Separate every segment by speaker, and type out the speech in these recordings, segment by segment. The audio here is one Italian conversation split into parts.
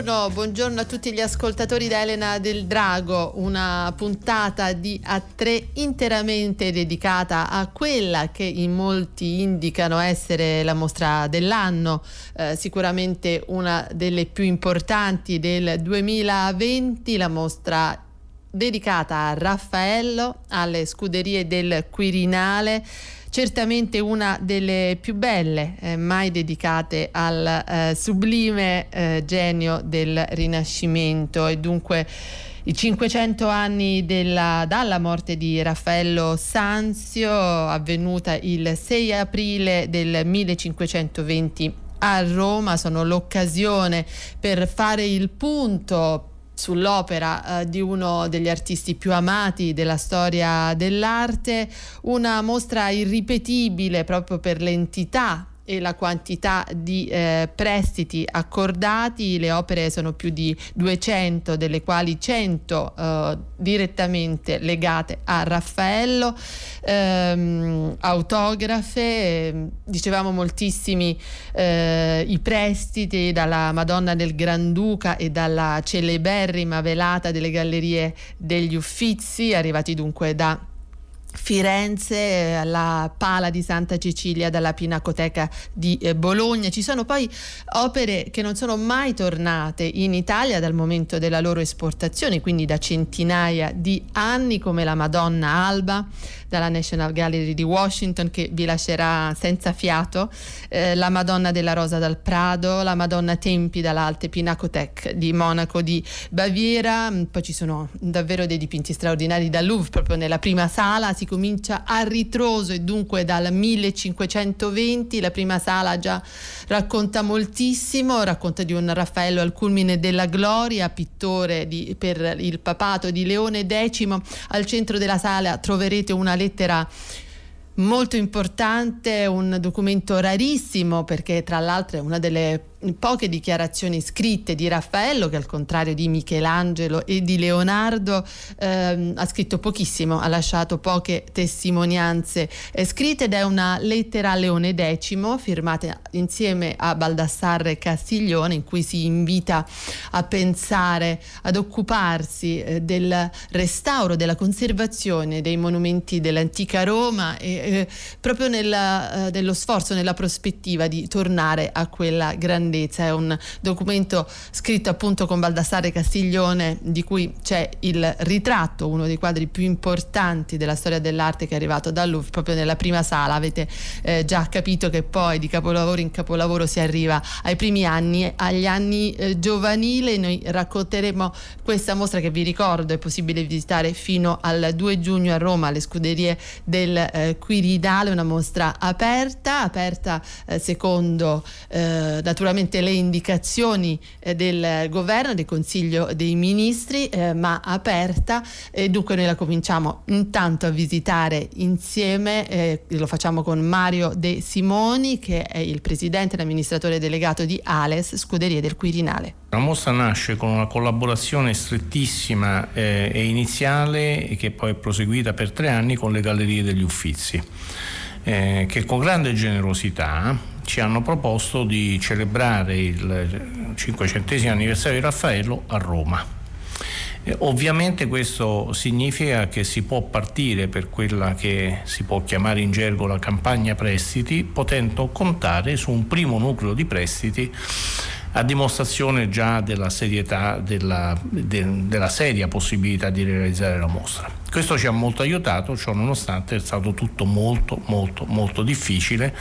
Speaker 1: Buongiorno, buongiorno, a tutti gli ascoltatori da Elena del Drago, una puntata di A3 interamente dedicata a quella che in molti indicano essere la mostra dell'anno, eh, sicuramente una delle più importanti del 2020, la mostra dedicata a Raffaello, alle scuderie del Quirinale certamente una delle più belle eh, mai dedicate al eh, sublime eh, genio del Rinascimento. E dunque i 500 anni della, dalla morte di Raffaello Sanzio, avvenuta il 6 aprile del 1520 a Roma, sono l'occasione per fare il punto sull'opera eh, di uno degli artisti più amati della storia dell'arte, una mostra irripetibile proprio per l'entità e la quantità di eh, prestiti accordati, le opere sono più di 200, delle quali 100 eh, direttamente legate a Raffaello, ehm, autografe, dicevamo moltissimi eh, i prestiti dalla Madonna del Granduca e dalla celeberrima velata delle Gallerie degli Uffizi, arrivati dunque da Firenze, alla Pala di Santa Cecilia, dalla Pinacoteca di eh, Bologna. Ci sono poi opere che non sono mai tornate in Italia dal momento della loro esportazione, quindi da centinaia di anni, come la Madonna Alba dalla National Gallery di Washington che vi lascerà senza fiato, eh, la Madonna della Rosa dal Prado, la Madonna Tempi dall'Alte Pinacoteca di Monaco di Baviera, poi ci sono davvero dei dipinti straordinari dal Louvre proprio nella prima sala. Si comincia a ritroso e dunque dal 1520 la prima sala già racconta moltissimo, racconta di un Raffaello al culmine della gloria, pittore di, per il papato di Leone X. Al centro della sala troverete una lettera molto importante, un documento rarissimo perché tra l'altro è una delle poche dichiarazioni scritte di Raffaello che al contrario di Michelangelo e di Leonardo ehm, ha scritto pochissimo, ha lasciato poche testimonianze eh, scritte ed è una lettera a Leone X firmata insieme a Baldassarre Castiglione in cui si invita a pensare, ad occuparsi eh, del restauro, della conservazione dei monumenti dell'antica Roma e eh, proprio nella, eh, nello sforzo, nella prospettiva di tornare a quella grandezza grandezza, è un documento scritto appunto con Baldassare Castiglione di cui c'è il ritratto, uno dei quadri più importanti della storia dell'arte che è arrivato dal Louvre proprio nella prima sala, avete eh, già capito che poi di capolavoro in capolavoro si arriva ai primi anni, agli anni eh, giovanili, noi racconteremo questa mostra che vi ricordo è possibile visitare fino al 2 giugno a Roma alle scuderie del eh, Quirinale, una mostra aperta, aperta eh, secondo eh, naturalmente ovviamente le indicazioni eh, del governo, del Consiglio dei Ministri, eh, ma aperta e dunque noi la cominciamo intanto a visitare insieme, eh, lo facciamo con Mario De Simoni che è il presidente e amministratore delegato di Ales, Scuderie del Quirinale.
Speaker 2: La mostra nasce con una collaborazione strettissima eh, e iniziale che poi è proseguita per tre anni con le Gallerie degli Uffizi. Eh, che con grande generosità ci hanno proposto di celebrare il 500 anniversario di Raffaello a Roma. Eh, ovviamente questo significa che si può partire per quella che si può chiamare in gergo la campagna prestiti, potendo contare su un primo nucleo di prestiti a dimostrazione già della serietà, della, de, della seria possibilità di realizzare la mostra. Questo ci ha molto aiutato, ciò nonostante è stato tutto molto molto molto difficile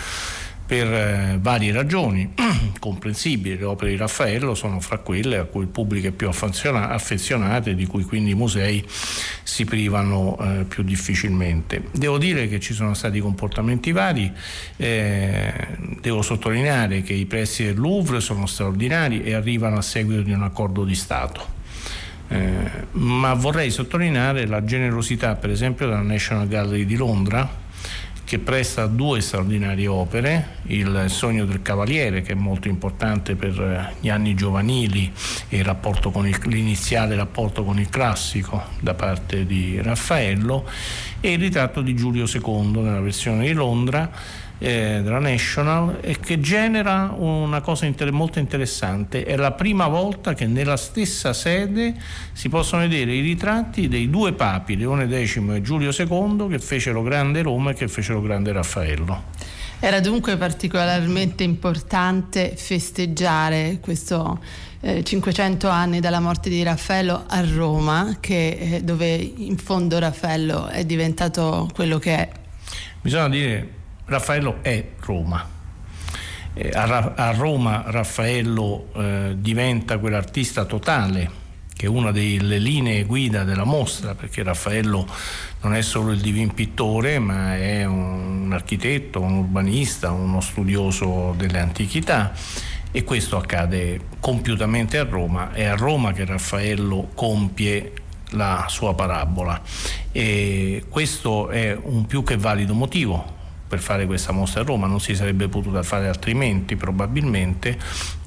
Speaker 2: per eh, varie ragioni comprensibili. Le opere di Raffaello sono fra quelle a cui il pubblico è più affezionato e di cui quindi i musei si privano eh, più difficilmente. Devo dire che ci sono stati comportamenti vari, eh, devo sottolineare che i prezzi del Louvre sono straordinari e arrivano a seguito di un accordo di Stato. Eh, ma vorrei sottolineare la generosità per esempio della National Gallery di Londra che presta due straordinarie opere, Il sogno del cavaliere che è molto importante per eh, gli anni giovanili e il rapporto con il, l'iniziale rapporto con il classico da parte di Raffaello e il ritratto di Giulio II nella versione di Londra eh, della National e che genera una cosa inter- molto interessante. È la prima volta che nella stessa sede si possono vedere i ritratti dei due papi, Leone X e Giulio II, che fecero grande Roma e che fecero grande Raffaello.
Speaker 1: Era dunque particolarmente importante festeggiare questo eh, 500 anni dalla morte di Raffaello a Roma, che, eh, dove in fondo Raffaello è diventato quello che è.
Speaker 2: Bisogna dire Raffaello è Roma. Eh, a, Roma Raffaello eh, diventa quell'artista totale che è una delle linee guida della mostra, perché Raffaello non è solo il divin pittore, ma è un architetto, un urbanista, uno studioso delle antichità e questo accade compiutamente a Roma. È a Roma che Raffaello compie la sua parabola e questo è un più che valido motivo per fare questa mostra a Roma, non si sarebbe potuta fare altrimenti probabilmente,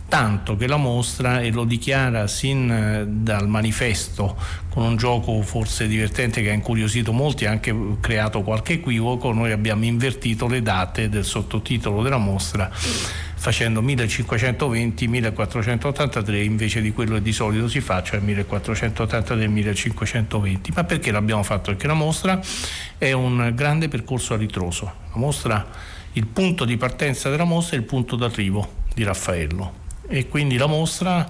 Speaker 2: tanto che la mostra, e lo dichiara sin eh, dal manifesto, con un gioco forse divertente che ha incuriosito molti e anche creato qualche equivoco, noi abbiamo invertito le date del sottotitolo della mostra facendo 1520-1483 invece di quello che di solito si fa, cioè 1483-1520. Ma perché l'abbiamo fatto? Perché la mostra è un grande percorso a ritroso. La mostra, il punto di partenza della mostra è il punto d'arrivo di Raffaello e quindi la mostra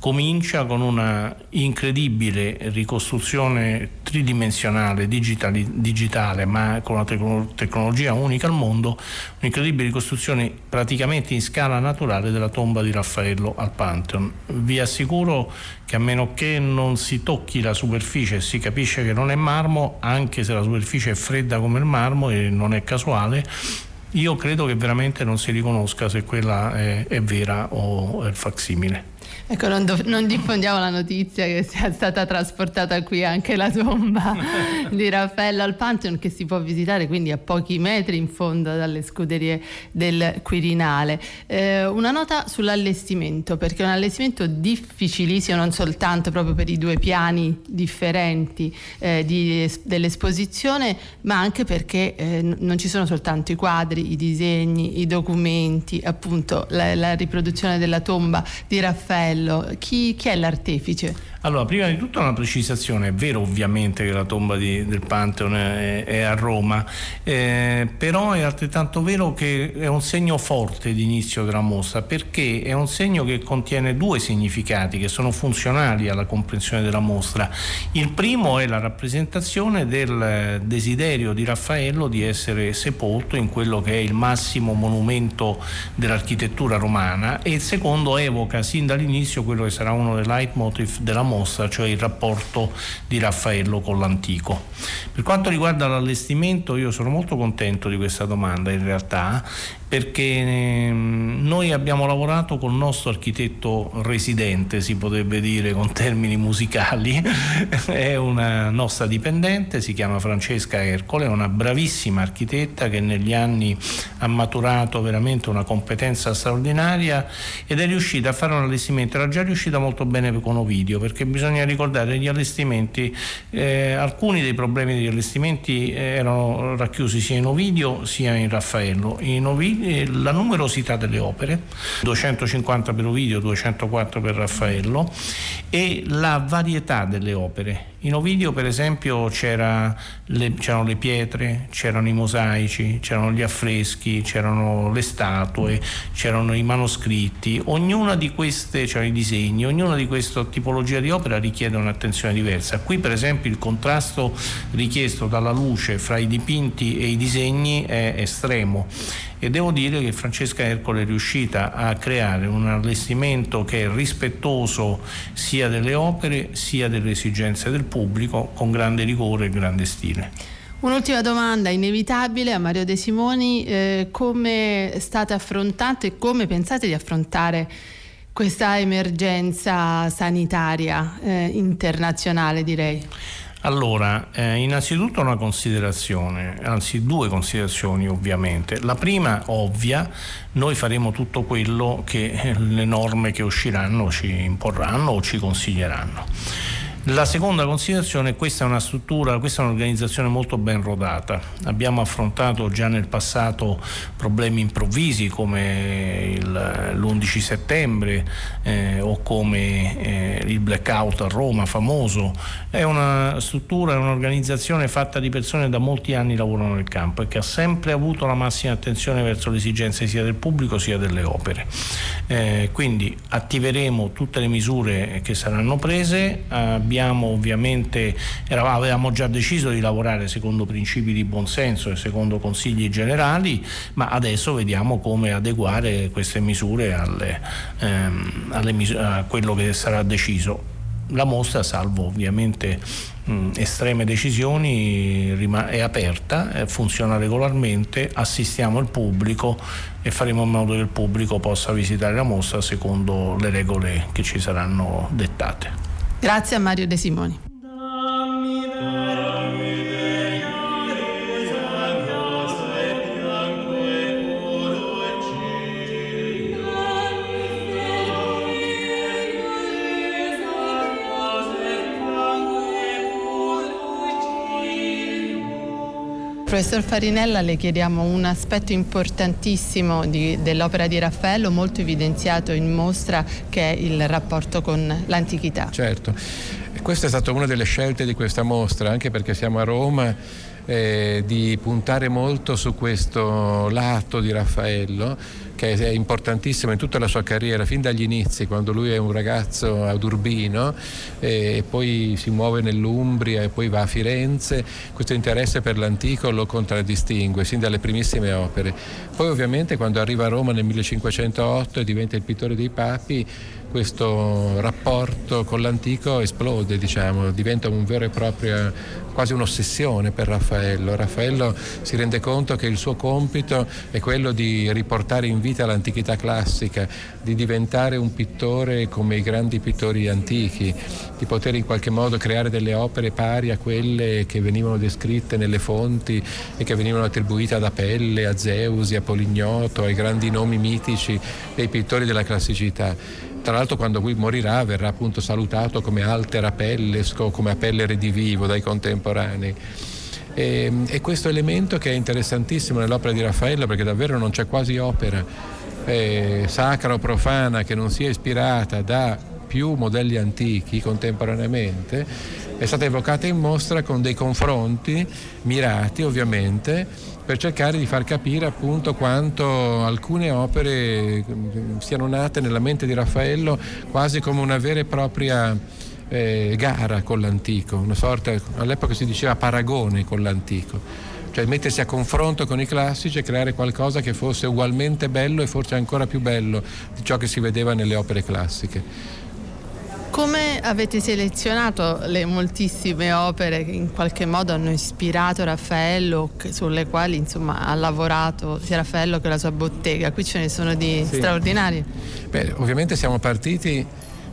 Speaker 2: comincia con una incredibile ricostruzione tridimensionale, digitali, digitale, ma con una tecnologia unica al mondo, un'incredibile ricostruzione praticamente in scala naturale della tomba di Raffaello al Pantheon. Vi assicuro che a meno che non si tocchi la superficie e si capisce che non è marmo, anche se la superficie è fredda come il marmo e non è casuale, io credo che veramente non si riconosca se quella è, è vera o è il facsimile.
Speaker 1: Ecco, non, do, non, diffondiamo la notizia che sia stata trasportata qui anche la tomba di Raffaello al Pantheon che si può visitare quindi a pochi metri in fondo dalle scuderie del Quirinale. Eh, una nota sull'allestimento, perché è un allestimento difficilissimo non soltanto proprio per i due piani differenti eh, di, dell'esposizione, ma anche perché eh, non ci sono soltanto i quadri, i disegni, i documenti, appunto la, la riproduzione della tomba di Raffaello Raffaello, chi, chi, è l'artefice?
Speaker 2: Allora, prima di tutto una precisazione, è vero ovviamente che la tomba di, del Pantheon è, è a Roma, eh, però è altrettanto vero che è un segno forte di inizio della mostra, perché è un segno che contiene due significati che sono funzionali alla comprensione della mostra. Il primo è la rappresentazione del desiderio di Raffaello di essere sepolto in quello che è il massimo monumento dell'architettura romana e il secondo evoca sin dall'inizio all'inizio quello che sarà uno dei leitmotiv della mostra, cioè il rapporto di Raffaello con l'antico. Per quanto riguarda l'allestimento, io sono molto contento di questa domanda in realtà perché ehm, noi abbiamo lavorato con il nostro architetto residente, si potrebbe dire con termini musicali, è una nostra dipendente, si chiama Francesca Ercole, è una bravissima architetta che negli anni ha maturato veramente una competenza straordinaria ed è riuscita a fare un allestimento, era già riuscita molto bene con Ovidio, perché bisogna ricordare gli allestimenti, eh, alcuni dei problemi degli allestimenti erano racchiusi sia in Ovidio sia in Raffaello. In Ovidio la numerosità delle opere, 250 per Ovidio, 204 per Raffaello, e la varietà delle opere. In Ovidio per esempio c'erano le pietre, c'erano i mosaici, c'erano gli affreschi, c'erano le statue, c'erano i manoscritti, ognuna di queste, c'erano i disegni, ognuna di queste tipologie di opera richiede un'attenzione diversa. Qui per esempio il contrasto richiesto dalla luce fra i dipinti e i disegni è estremo e devo dire che Francesca Ercole è riuscita a creare un allestimento che è rispettoso sia delle opere sia delle esigenze del con grande rigore e grande stile.
Speaker 1: Un'ultima domanda inevitabile a Mario De Simoni, eh, come state affrontando e come pensate di affrontare questa emergenza sanitaria eh, internazionale direi?
Speaker 2: Allora, eh, innanzitutto una considerazione, anzi due considerazioni ovviamente. La prima, ovvia, noi faremo tutto quello che eh, le norme che usciranno ci imporranno o ci consiglieranno. La seconda considerazione è che questa è una struttura, questa è un'organizzazione molto ben rodata. Abbiamo affrontato già nel passato problemi improvvisi come il, l'11 settembre eh, o come eh, il blackout a Roma famoso. È una struttura, è un'organizzazione fatta di persone che da molti anni lavorano nel campo e che ha sempre avuto la massima attenzione verso le esigenze sia del pubblico sia delle opere. Eh, quindi attiveremo tutte le misure che saranno prese. Abbiamo abbiamo ovviamente, eravamo, avevamo già deciso di lavorare secondo principi di buonsenso e secondo consigli generali, ma adesso vediamo come adeguare queste misure alle, ehm, alle, a quello che sarà deciso. La mostra, salvo ovviamente mh, estreme decisioni, è aperta, eh, funziona regolarmente, assistiamo il pubblico e faremo in modo che il pubblico possa visitare la mostra secondo le regole che ci saranno dettate.
Speaker 1: Grazie a Mario De Simoni. Professor Farinella, le chiediamo un aspetto importantissimo di, dell'opera di Raffaello, molto evidenziato in mostra, che è il rapporto con l'antichità.
Speaker 3: Certo, questa è stata una delle scelte di questa mostra, anche perché siamo a Roma eh, di puntare molto su questo lato di Raffaello che è importantissimo in tutta la sua carriera, fin dagli inizi, quando lui è un ragazzo ad Urbino e poi si muove nell'Umbria e poi va a Firenze, questo interesse per l'antico lo contraddistingue sin dalle primissime opere. Poi ovviamente quando arriva a Roma nel 1508 e diventa il pittore dei papi, questo rapporto con l'antico esplode, diciamo, diventa un vero e proprio, quasi un'ossessione per Raffaello. Raffaello si rende conto che il suo compito è quello di riportare in vita l'antichità classica, di diventare un pittore come i grandi pittori antichi, di poter in qualche modo creare delle opere pari a quelle che venivano descritte nelle fonti e che venivano attribuite ad Apelle, a Zeusi, a Polignoto, ai grandi nomi mitici dei pittori della classicità. Tra l'altro quando lui morirà verrà appunto salutato come alter apellesco, come apelle redivivo dai contemporanei. E, e, questo elemento che è interessantissimo nell'opera di Raffaello perché davvero non c'è quasi opera eh, sacra o profana che non sia ispirata da più modelli antichi contemporaneamente, è stata evocata in mostra con dei confronti mirati ovviamente per cercare di far capire appunto quanto alcune opere mm, siano nate nella mente di Raffaello quasi come una vera e propria eh, gara con l'antico, una sorta, all'epoca si diceva paragone con l'antico, cioè mettersi a confronto con i classici e creare qualcosa che fosse ugualmente bello e forse ancora più bello di ciò che si vedeva nelle opere classiche.
Speaker 1: Come avete selezionato le moltissime opere che in qualche modo hanno ispirato Raffaello, sulle quali insomma, ha lavorato sia Raffaello che la sua bottega? Qui ce ne sono di sì. straordinari.
Speaker 3: Beh, ovviamente siamo partiti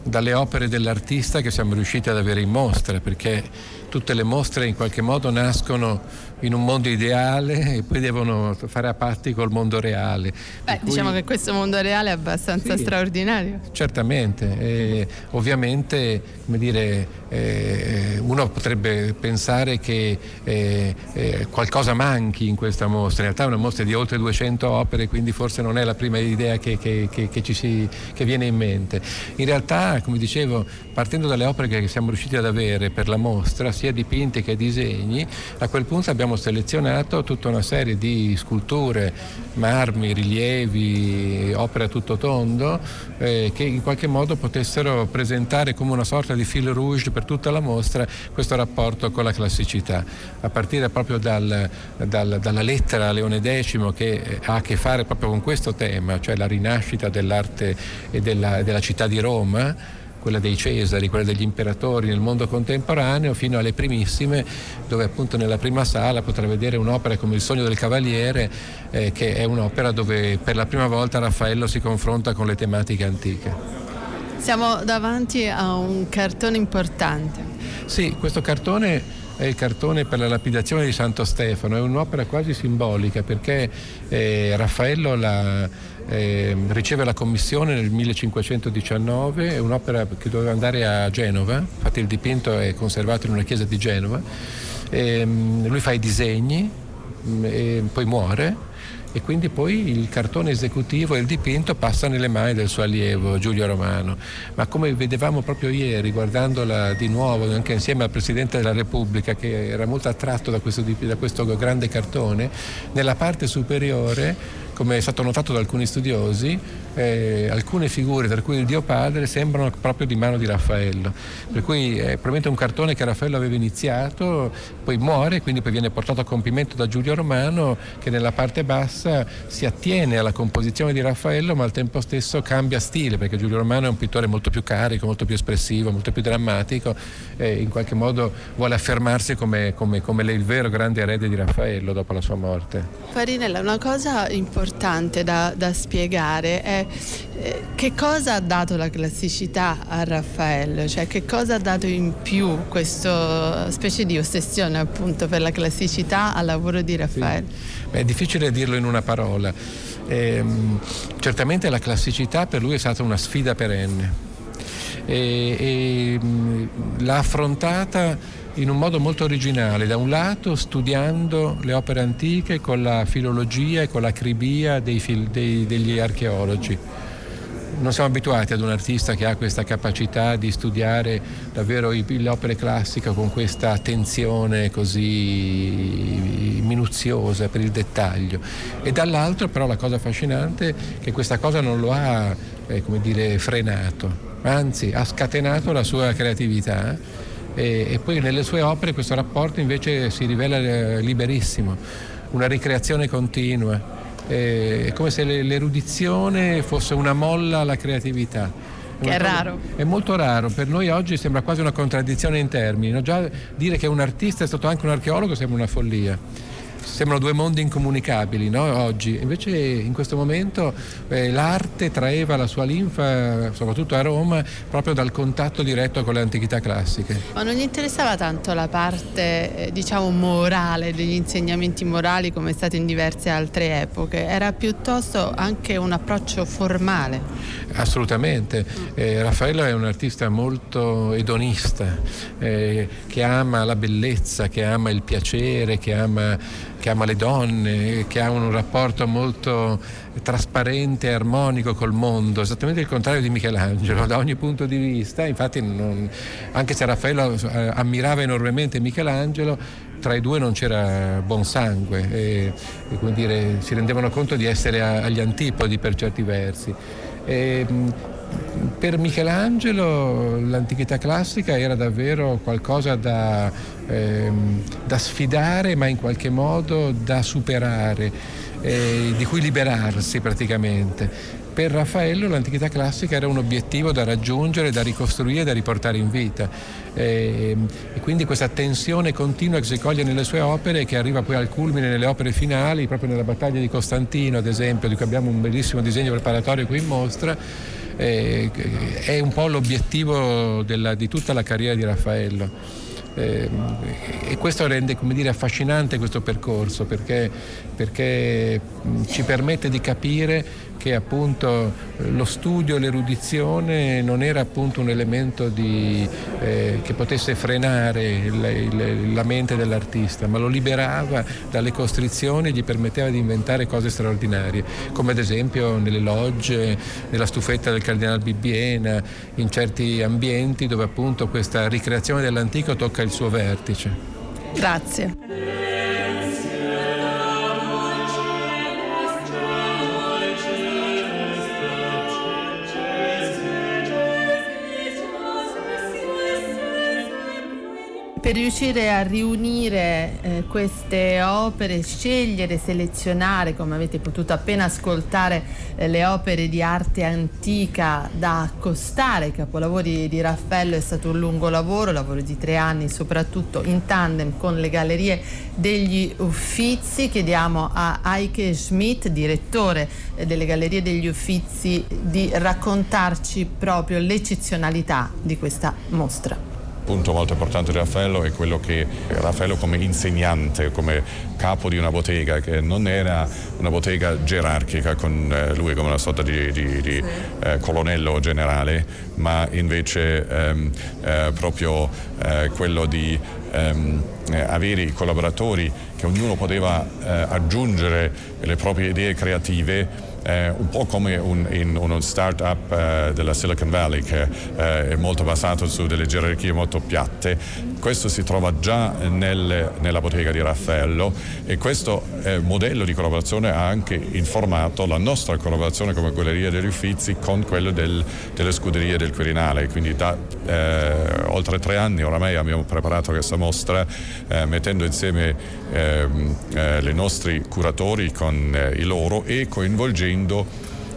Speaker 3: dalle opere dell'artista che siamo riusciti ad avere in mostra, perché tutte le mostre in qualche modo nascono in un mondo ideale e poi devono fare a patti col mondo reale.
Speaker 1: Beh, cui... diciamo che questo mondo reale è abbastanza sì, straordinario.
Speaker 3: Certamente, e ovviamente come dire, eh, uno potrebbe pensare che eh, eh, qualcosa manchi in questa mostra, in realtà è una mostra di oltre 200 opere, quindi forse non è la prima idea che, che, che, che ci si, viene in mente. In realtà, come dicevo, partendo dalle opere che siamo riusciti ad avere per la mostra, sia dipinti che disegni, a quel punto abbiamo selezionato tutta una serie di sculture, marmi, rilievi, opere a tutto tondo, eh, che in qualche modo potessero presentare come una sorta di fil rouge per tutta la mostra questo rapporto con la classicità, a partire proprio dal, dal, dalla lettera a Leone X che ha a che fare proprio con questo tema, cioè la rinascita dell'arte e della, della città di Roma quella dei Cesari, quella degli imperatori nel mondo contemporaneo, fino alle primissime, dove appunto nella prima sala potrà vedere un'opera come Il sogno del cavaliere, eh, che è un'opera dove per la prima volta Raffaello si confronta con le tematiche antiche.
Speaker 1: Siamo davanti a un cartone importante.
Speaker 3: Sì, questo cartone è il cartone per la lapidazione di Santo Stefano, è un'opera quasi simbolica perché eh, Raffaello la, eh, riceve la commissione nel 1519, è un'opera che doveva andare a Genova, infatti il dipinto è conservato in una chiesa di Genova, e, mm, lui fa i disegni mm, e poi muore e quindi poi il cartone esecutivo e il dipinto passa nelle mani del suo allievo Giulio Romano. Ma come vedevamo proprio ieri, guardandola di nuovo anche insieme al Presidente della Repubblica che era molto attratto da questo, da questo grande cartone, nella parte superiore come è stato notato da alcuni studiosi, eh, alcune figure, tra cui il Dio Padre, sembrano proprio di mano di Raffaello. Per cui è probabilmente un cartone che Raffaello aveva iniziato, poi muore, quindi poi viene portato a compimento da Giulio Romano, che nella parte bassa si attiene alla composizione di Raffaello, ma al tempo stesso cambia stile, perché Giulio Romano è un pittore molto più carico, molto più espressivo, molto più drammatico, e in qualche modo vuole affermarsi come, come, come il vero grande erede di Raffaello dopo la sua morte.
Speaker 1: Farinella, una cosa importante importante da, da spiegare è eh, che cosa ha dato la classicità a Raffaello, cioè che cosa ha dato in più questa specie di ossessione appunto per la classicità al lavoro di Raffaello.
Speaker 3: Sì. Beh, è difficile dirlo in una parola. Eh, certamente la classicità per lui è stata una sfida perenne e, e l'ha affrontata in un modo molto originale, da un lato studiando le opere antiche con la filologia e con l'acribia dei, dei, degli archeologi. Non siamo abituati ad un artista che ha questa capacità di studiare davvero le opere classiche con questa attenzione così minuziosa per il dettaglio. E dall'altro però la cosa affascinante è che questa cosa non lo ha eh, dire, frenato, anzi ha scatenato la sua creatività e, e poi nelle sue opere questo rapporto invece si rivela eh, liberissimo, una ricreazione continua. È come se l'erudizione fosse una molla alla creatività.
Speaker 1: Che è raro.
Speaker 3: È molto raro, per noi oggi sembra quasi una contraddizione in termini. No? Già dire che un artista è stato anche un archeologo sembra una follia sembrano due mondi incomunicabili no? oggi, invece in questo momento eh, l'arte traeva la sua linfa, soprattutto a Roma, proprio dal contatto diretto con le antichità classiche.
Speaker 1: Ma non gli interessava tanto la parte, eh, diciamo, morale, degli insegnamenti morali come è stato in diverse altre epoche, era piuttosto anche un approccio formale.
Speaker 3: Assolutamente, eh, Raffaello è un artista molto edonista, eh, che ama la bellezza, che ama il piacere, che ama che ama le donne, che ha un rapporto molto trasparente e armonico col mondo, esattamente il contrario di Michelangelo da ogni punto di vista. Infatti, non, anche se Raffaello eh, ammirava enormemente Michelangelo, tra i due non c'era buon sangue e, e dire, si rendevano conto di essere agli antipodi per certi versi. E, per Michelangelo l'antichità classica era davvero qualcosa da, ehm, da sfidare ma in qualche modo da superare, eh, di cui liberarsi praticamente. Per Raffaello l'antichità classica era un obiettivo da raggiungere, da ricostruire, da riportare in vita. E, e quindi questa tensione continua che si coglie nelle sue opere e che arriva poi al culmine nelle opere finali, proprio nella battaglia di Costantino ad esempio, di cui abbiamo un bellissimo disegno preparatorio qui in mostra, eh, è un po' l'obiettivo della, di tutta la carriera di Raffaello. Eh, e questo rende dire, affascinante questo percorso perché, perché ci permette di capire che appunto lo studio, l'erudizione non era appunto un elemento di, eh, che potesse frenare il, la mente dell'artista, ma lo liberava dalle costrizioni e gli permetteva di inventare cose straordinarie, come ad esempio nelle logge, nella stufetta del Cardinal Bibbiena, in certi ambienti dove appunto questa ricreazione dell'antico tocca il suo vertice.
Speaker 1: Grazie. Per riuscire a riunire eh, queste opere, scegliere, selezionare, come avete potuto appena ascoltare, eh, le opere di arte antica da accostare ai capolavori di Raffaello è stato un lungo lavoro, lavoro di tre anni, soprattutto in tandem con le gallerie degli Uffizi. Chiediamo a Eike Schmidt, direttore eh, delle Gallerie degli Uffizi, di raccontarci proprio l'eccezionalità di questa mostra.
Speaker 4: Punto molto importante di Raffaello è quello che Raffaello come insegnante, come capo di una bottega, che non era una bottega gerarchica con eh, lui come una sorta di, di, di eh, colonnello generale, ma invece ehm, eh, proprio eh, quello di ehm, eh, avere i collaboratori che ognuno poteva eh, aggiungere le proprie idee creative eh, un po' come un, in uno start-up eh, della Silicon Valley che eh, è molto basato su delle gerarchie molto piatte. Questo si trova già nel, nella bottega di Raffaello e questo eh, modello di collaborazione ha anche informato la nostra collaborazione come Quelleria degli Uffizi con quello del, delle scuderie del Quirinale. Quindi da eh, oltre tre anni oramai abbiamo preparato questa mostra eh, mettendo insieme ehm, i nostri curatori con i loro e coinvolgendo coinvolgendo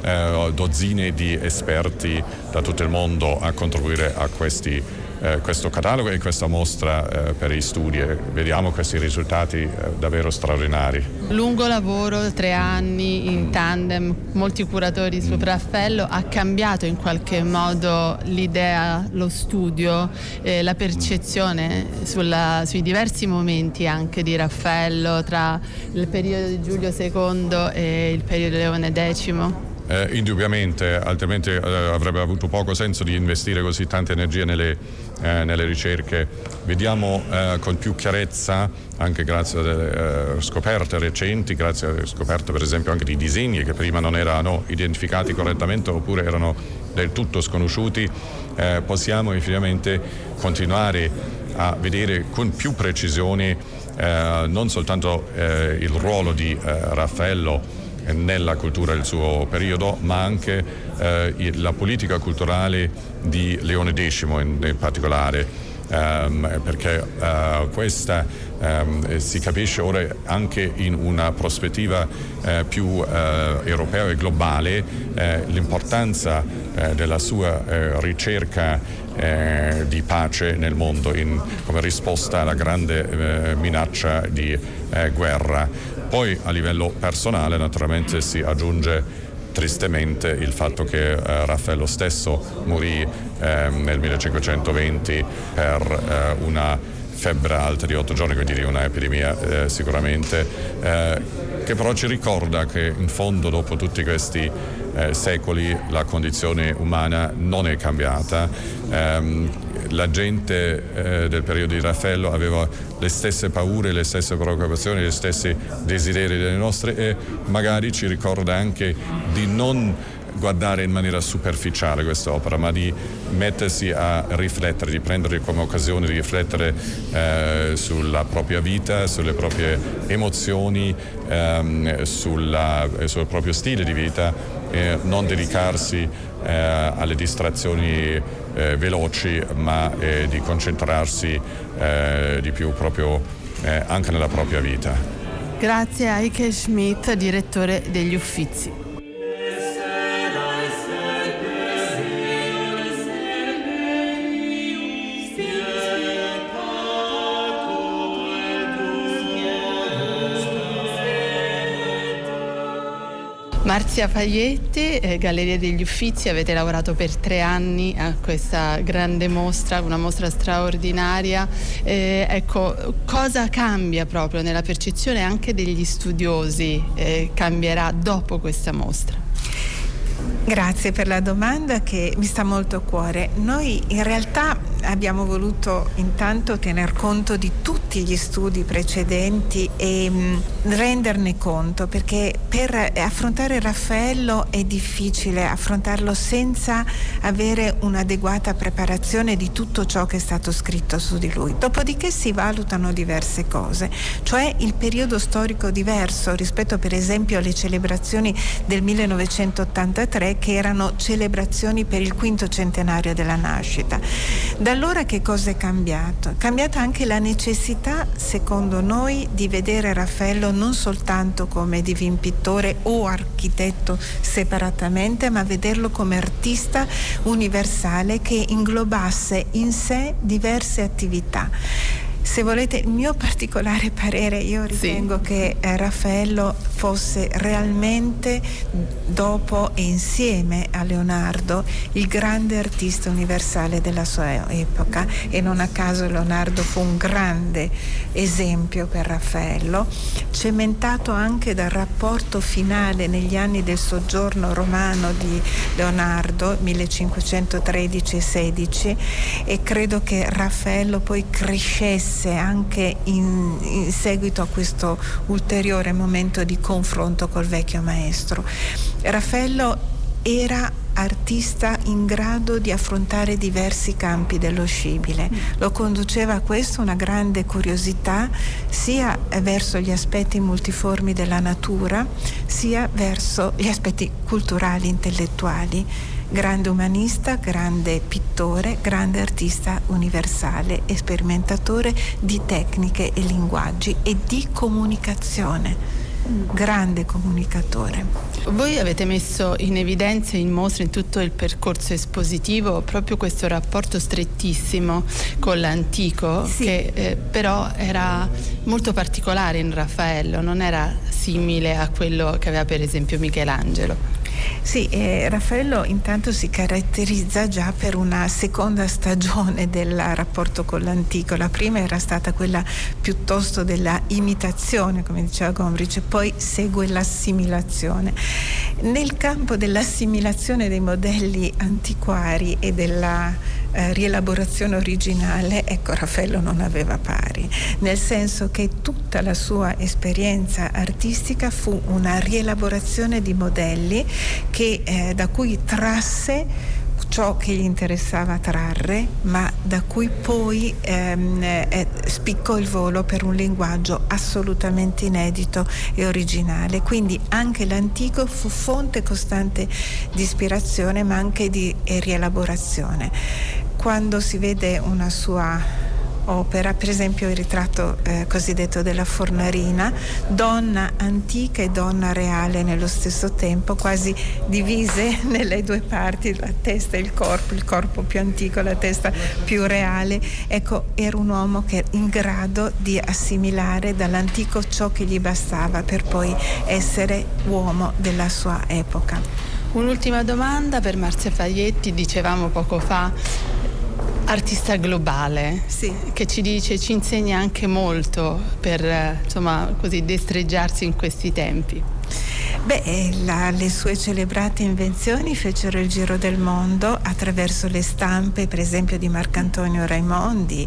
Speaker 4: eh, dozzine di esperti da tutto il mondo a contribuire a questi eh, questo catalogo e questa mostra eh, per i studi e vediamo questi risultati eh, davvero straordinari.
Speaker 1: Lungo lavoro, tre anni in tandem, molti curatori su mm. Raffaello, ha cambiato in qualche modo l'idea, lo studio, eh, la percezione sulla, sui diversi momenti anche di Raffaello tra il periodo di Giulio II e il periodo di Leone X?
Speaker 4: Eh, indubbiamente, altrimenti eh, avrebbe avuto poco senso di investire così tante energie nelle, eh, nelle ricerche. Vediamo eh, con più chiarezza, anche grazie a eh, scoperte recenti, grazie a scoperte per esempio anche di disegni che prima non erano identificati correttamente oppure erano del tutto sconosciuti, eh, possiamo effettivamente continuare a vedere con più precisione non soltanto il ruolo di Raffaello nella cultura del suo periodo, ma anche eh, la politica culturale di Leone X in, in particolare. Um, perché uh, questa um, si capisce ora anche in una prospettiva uh, più uh, europea e globale l'importanza della sua ricerca di pace nel mondo in, come risposta alla grande minaccia di guerra. Poi a livello personale naturalmente si aggiunge tristemente il fatto che eh, Raffaello stesso morì eh, nel 1520 per eh, una febbre alta di otto giorni, quindi di un'epidemia eh, sicuramente, eh, che però ci ricorda che in fondo dopo tutti questi eh, secoli la condizione umana non è cambiata. Ehm, la gente eh, del periodo di Raffaello aveva le stesse paure, le stesse preoccupazioni, gli stessi desideri delle nostre e magari ci ricorda anche di non guardare in maniera superficiale quest'opera, ma di mettersi a riflettere, di prendere come occasione di riflettere eh, sulla propria vita, sulle proprie emozioni, ehm, sulla, sul proprio stile di vita e non dedicarsi eh, alle distrazioni eh, veloci ma eh, di concentrarsi eh, di più proprio eh, anche nella propria vita.
Speaker 1: Grazie a Ike Schmidt, direttore degli Uffizi. Marzia Faglietti, eh, Galleria degli Uffizi, avete lavorato per tre anni a questa grande mostra, una mostra straordinaria. Eh, ecco, cosa cambia proprio nella percezione anche degli studiosi, eh, cambierà dopo questa mostra?
Speaker 5: Grazie per la domanda che mi sta molto a cuore. Noi in realtà abbiamo voluto intanto tener conto di tutti gli studi precedenti e mh, mm, renderne conto perché per affrontare Raffaello è difficile affrontarlo senza avere un'adeguata preparazione di tutto ciò che è stato scritto su di lui. Dopodiché si valutano diverse cose, cioè il periodo storico diverso rispetto per esempio alle celebrazioni del 1983 che erano celebrazioni per il quinto centenario della nascita. Da allora che cosa è cambiato? È cambiata anche la necessità, secondo noi, di vedere Raffaello non soltanto come divin pittore o architetto separatamente, ma vederlo come artista universale che inglobasse in sé diverse attività Se volete il mio particolare parere, io ritengo sì. che eh, Raffaello fosse realmente, dopo e insieme a Leonardo, il grande artista universale della sua epoca e non a caso Leonardo fu un grande esempio per Raffaello, cementato anche dal rapporto finale negli anni del soggiorno romano di Leonardo, 1513-16, e credo che Raffaello poi crescesse anche in, in seguito a questo ulteriore momento di confronto col vecchio maestro. Raffaello era artista in grado di affrontare diversi campi dello scibile. Lo conduceva a questo una grande curiosità sia verso gli aspetti multiformi della natura, sia verso gli aspetti culturali, intellettuali. Grande umanista, grande pittore, grande artista universale, sperimentatore di tecniche e linguaggi e di comunicazione grande comunicatore.
Speaker 1: Voi avete messo in evidenza, in mostra in tutto il percorso espositivo proprio questo rapporto strettissimo con l'antico, sì. che eh, però era molto particolare in Raffaello, non era simile a quello che aveva per esempio Michelangelo.
Speaker 5: Sì, eh, Raffaello intanto si caratterizza già per una seconda stagione del rapporto con l'antico. La prima era stata quella piuttosto della imitazione, come diceva Gombrich, poi segue l'assimilazione. Nel campo dell'assimilazione dei modelli antiquari e della eh, rielaborazione originale, ecco Raffaello non aveva pari, nel senso che tutta la sua esperienza artistica fu una rielaborazione di modelli che, eh, da cui trasse ciò che gli interessava trarre, ma da cui poi ehm, eh, spiccò il volo per un linguaggio assolutamente inedito e originale. Quindi anche l'antico fu fonte costante di ispirazione, ma anche di rielaborazione quando si vede una sua opera, per esempio il ritratto eh, cosiddetto della Fornarina, donna antica e donna reale nello stesso tempo, quasi divise nelle due parti, la testa e il corpo, il corpo più antico, la testa più reale. Ecco, era un uomo che in grado di assimilare dall'antico ciò che gli bastava per poi essere uomo della sua epoca.
Speaker 1: Un'ultima domanda per Marzia Faglietti, dicevamo poco fa artista globale sì. che ci dice, ci insegna anche molto per insomma, così destreggiarsi in questi tempi.
Speaker 5: Beh, eh, la, le sue celebrate invenzioni fecero il giro del mondo attraverso le stampe, per esempio, di Marcantonio Raimondi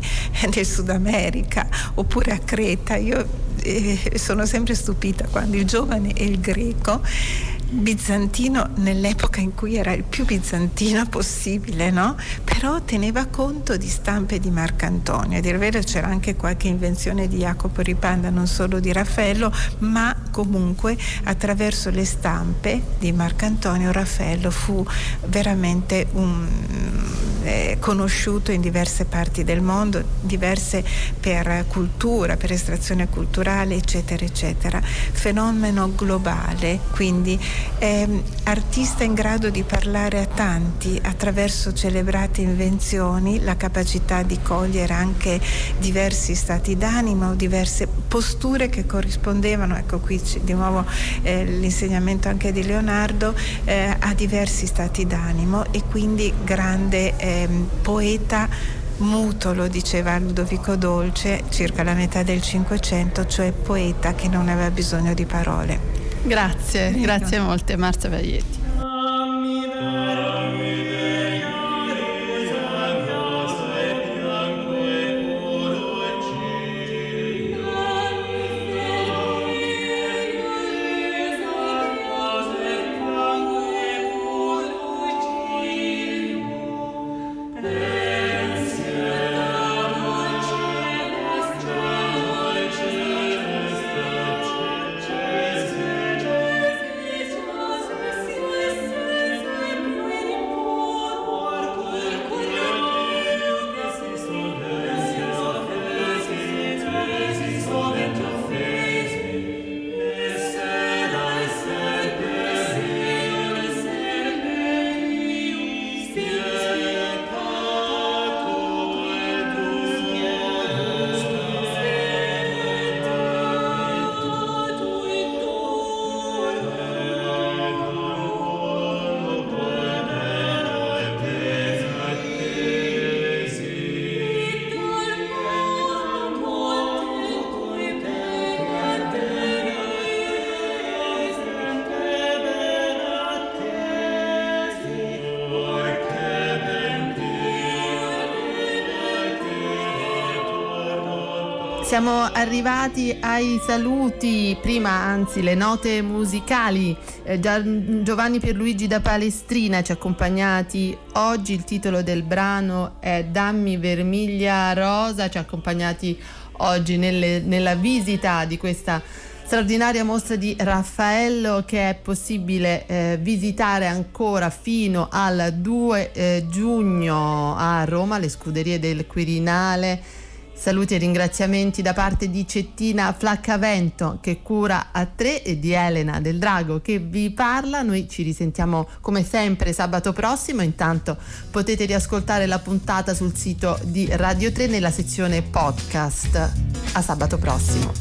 Speaker 5: nel Sud America oppure a Creta. Io eh, sono sempre stupita quando il giovane e il greco bizantino nell'epoca in cui era il più bizantino possibile, no? però teneva conto di stampe di Marcantonio. A dire vero c'era anche qualche invenzione di Jacopo Ripanda, non solo di Raffaello, ma comunque attraverso le stampe di Marcantonio Raffaello fu veramente un, eh, conosciuto in diverse parti del mondo, diverse per cultura, per estrazione culturale, eccetera, eccetera. Fenomeno globale, quindi eh, artista in grado di parlare a tanti attraverso celebrate invenzioni, la capacità di cogliere anche diversi stati d'animo, diverse posture che corrispondevano, ecco qui di nuovo eh, l'insegnamento anche di Leonardo, eh, a diversi stati d'animo e quindi grande ehm, poeta muto, lo diceva Ludovico Dolce, circa la metà del Cinquecento, cioè poeta che non aveva bisogno di parole.
Speaker 1: Grazie, grazie molte Marzia Paglietti. Siamo arrivati ai saluti, prima anzi le note musicali. Eh, Giovanni Pierluigi da Palestrina ci ha accompagnati oggi, il titolo del brano è Dammi Vermiglia Rosa, ci ha accompagnati oggi nelle, nella visita di questa straordinaria mostra di Raffaello che è possibile eh, visitare ancora fino al 2 eh, giugno a Roma, le scuderie del Quirinale Saluti e ringraziamenti da parte di Cettina Flaccavento che cura a tre e di Elena del Drago che vi parla. Noi ci risentiamo come sempre sabato prossimo. Intanto potete riascoltare la puntata sul sito di Radio 3 nella sezione podcast. A sabato prossimo.